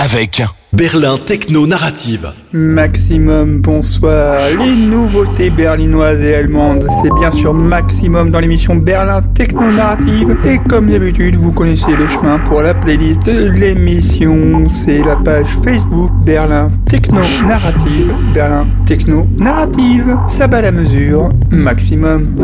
Avec Berlin Techno Narrative. Maximum, bonsoir. Les nouveautés berlinoises et allemandes, c'est bien sûr Maximum dans l'émission Berlin Techno Narrative. Et comme d'habitude, vous connaissez le chemin pour la playlist de l'émission. C'est la page Facebook Berlin Techno Narrative. Berlin Techno Narrative. Ça bat la mesure. Maximum.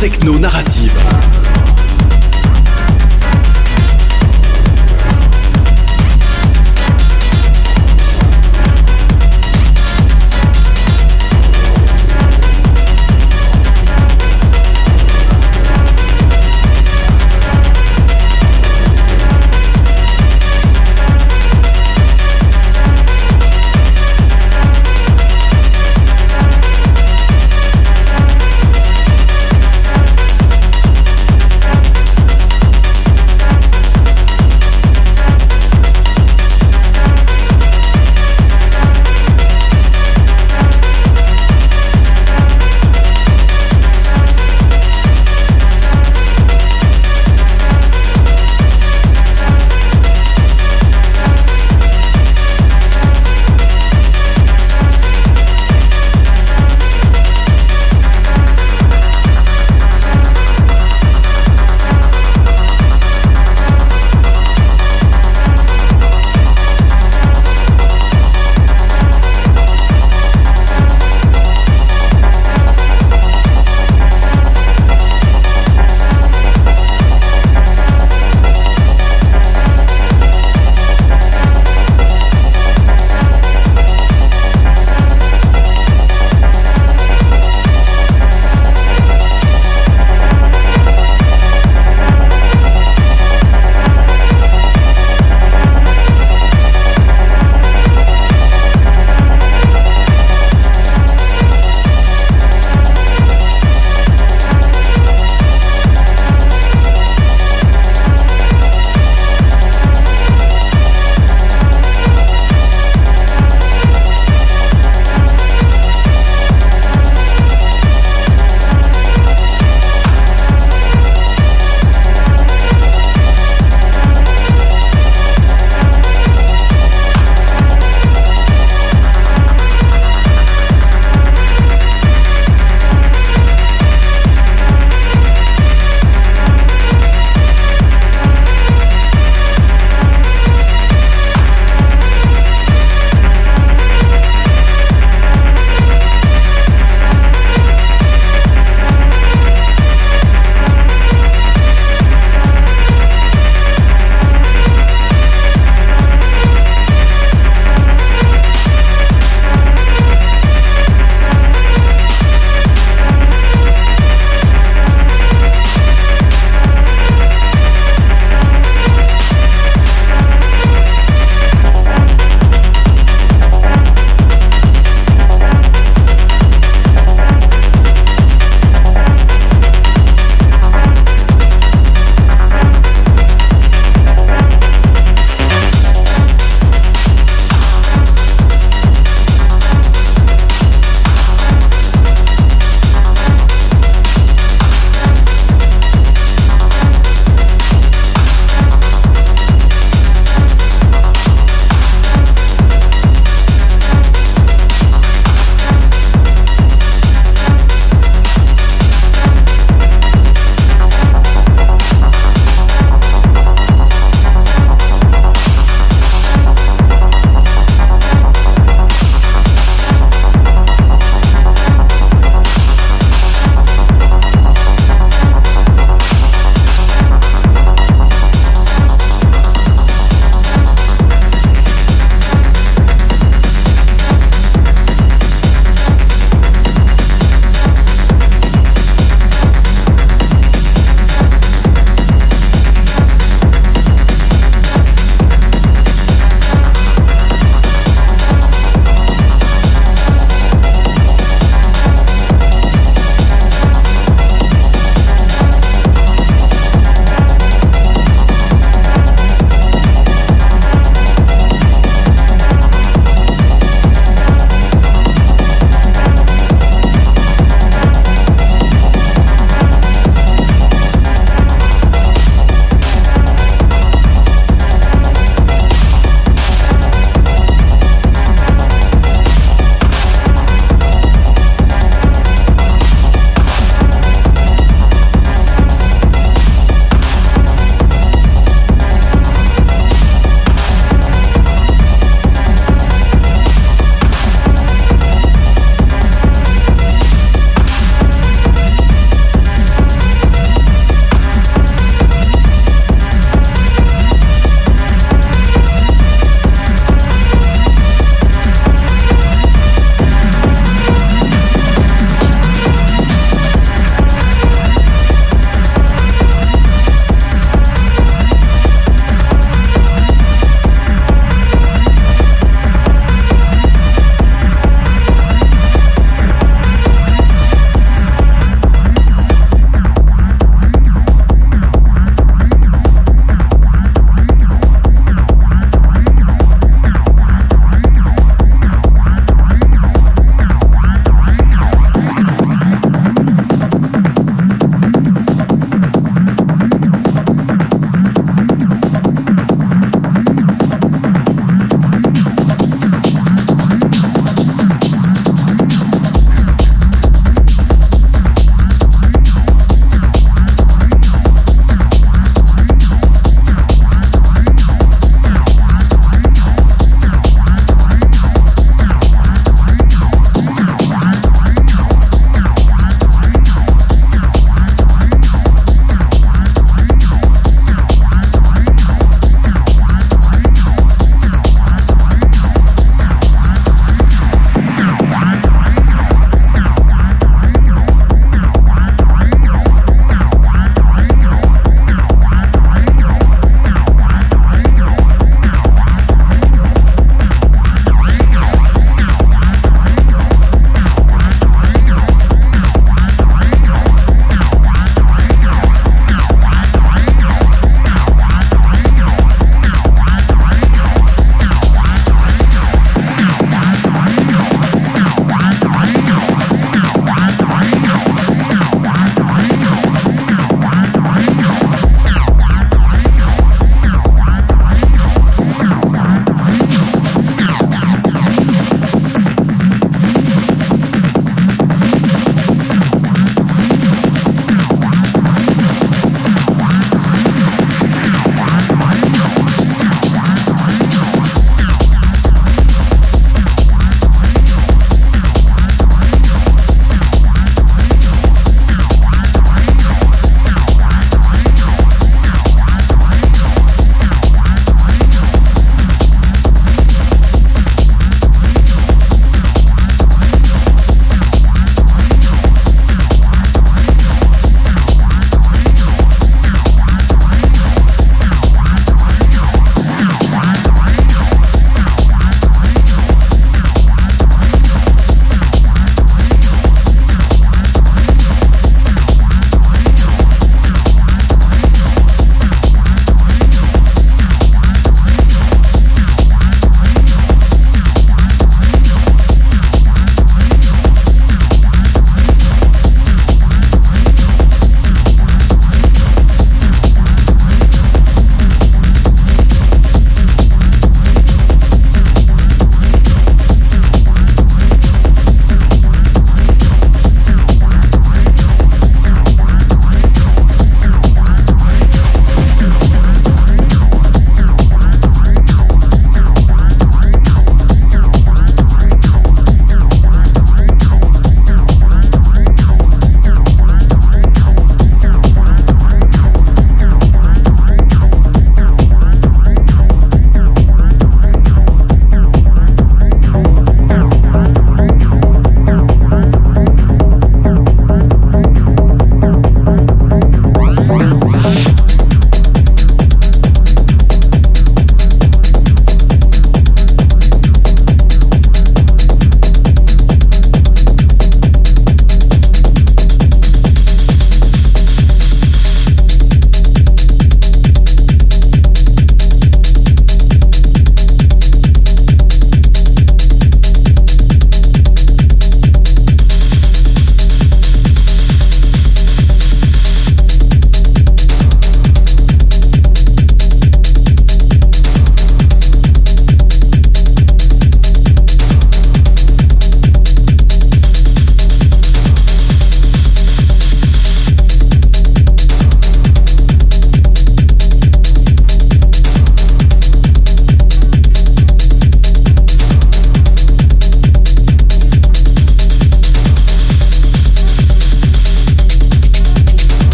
techno-narrative.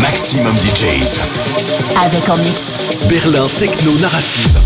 Maximum, DJs. Avec en mix. Berlin Techno Narrative.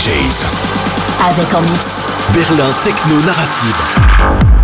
DJs. Avec en mix. Berlin Techno Narrative.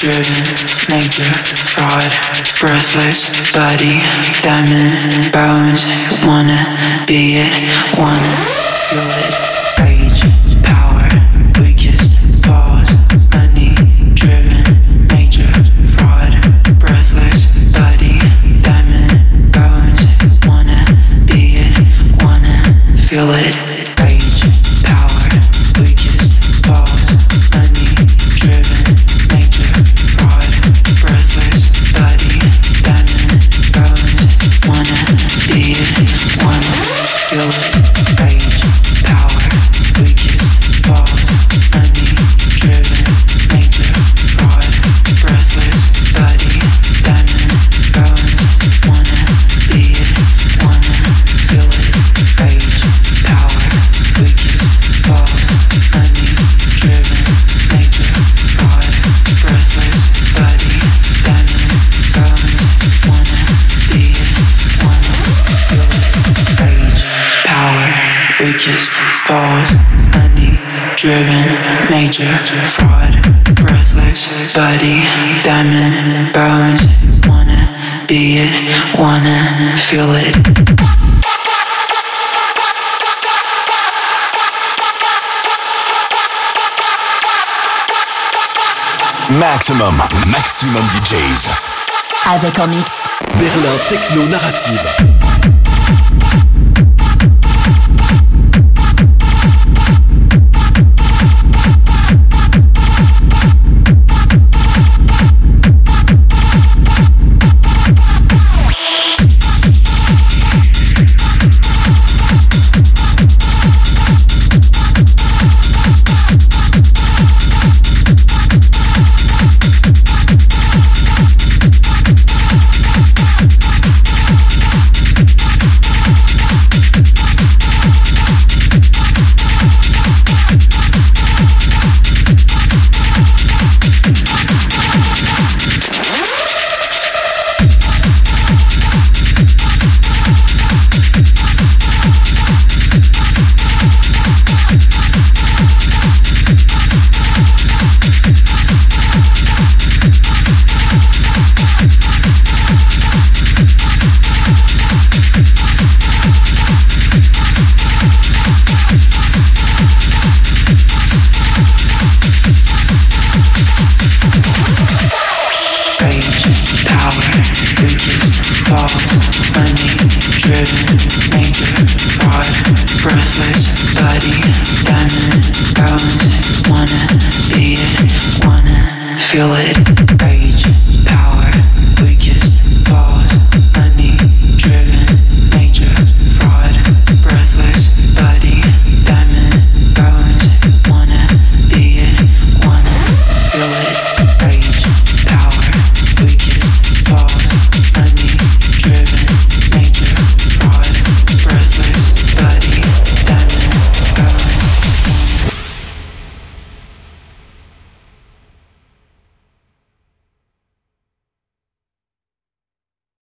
Driven, naked, fraud, breathless body, diamond bones. Wanna be it, wanna feel it. Power, weakest money driven, fraud, breathless body, diamond bones. Wanna be it, wanna feel it. driven, major, fraud, breathless, body, diamond, bones. Wanna be it, wanna feel it. Maxximum, Maxximum DJs. Avec en mix. Berlin Techno Narrative. feel it.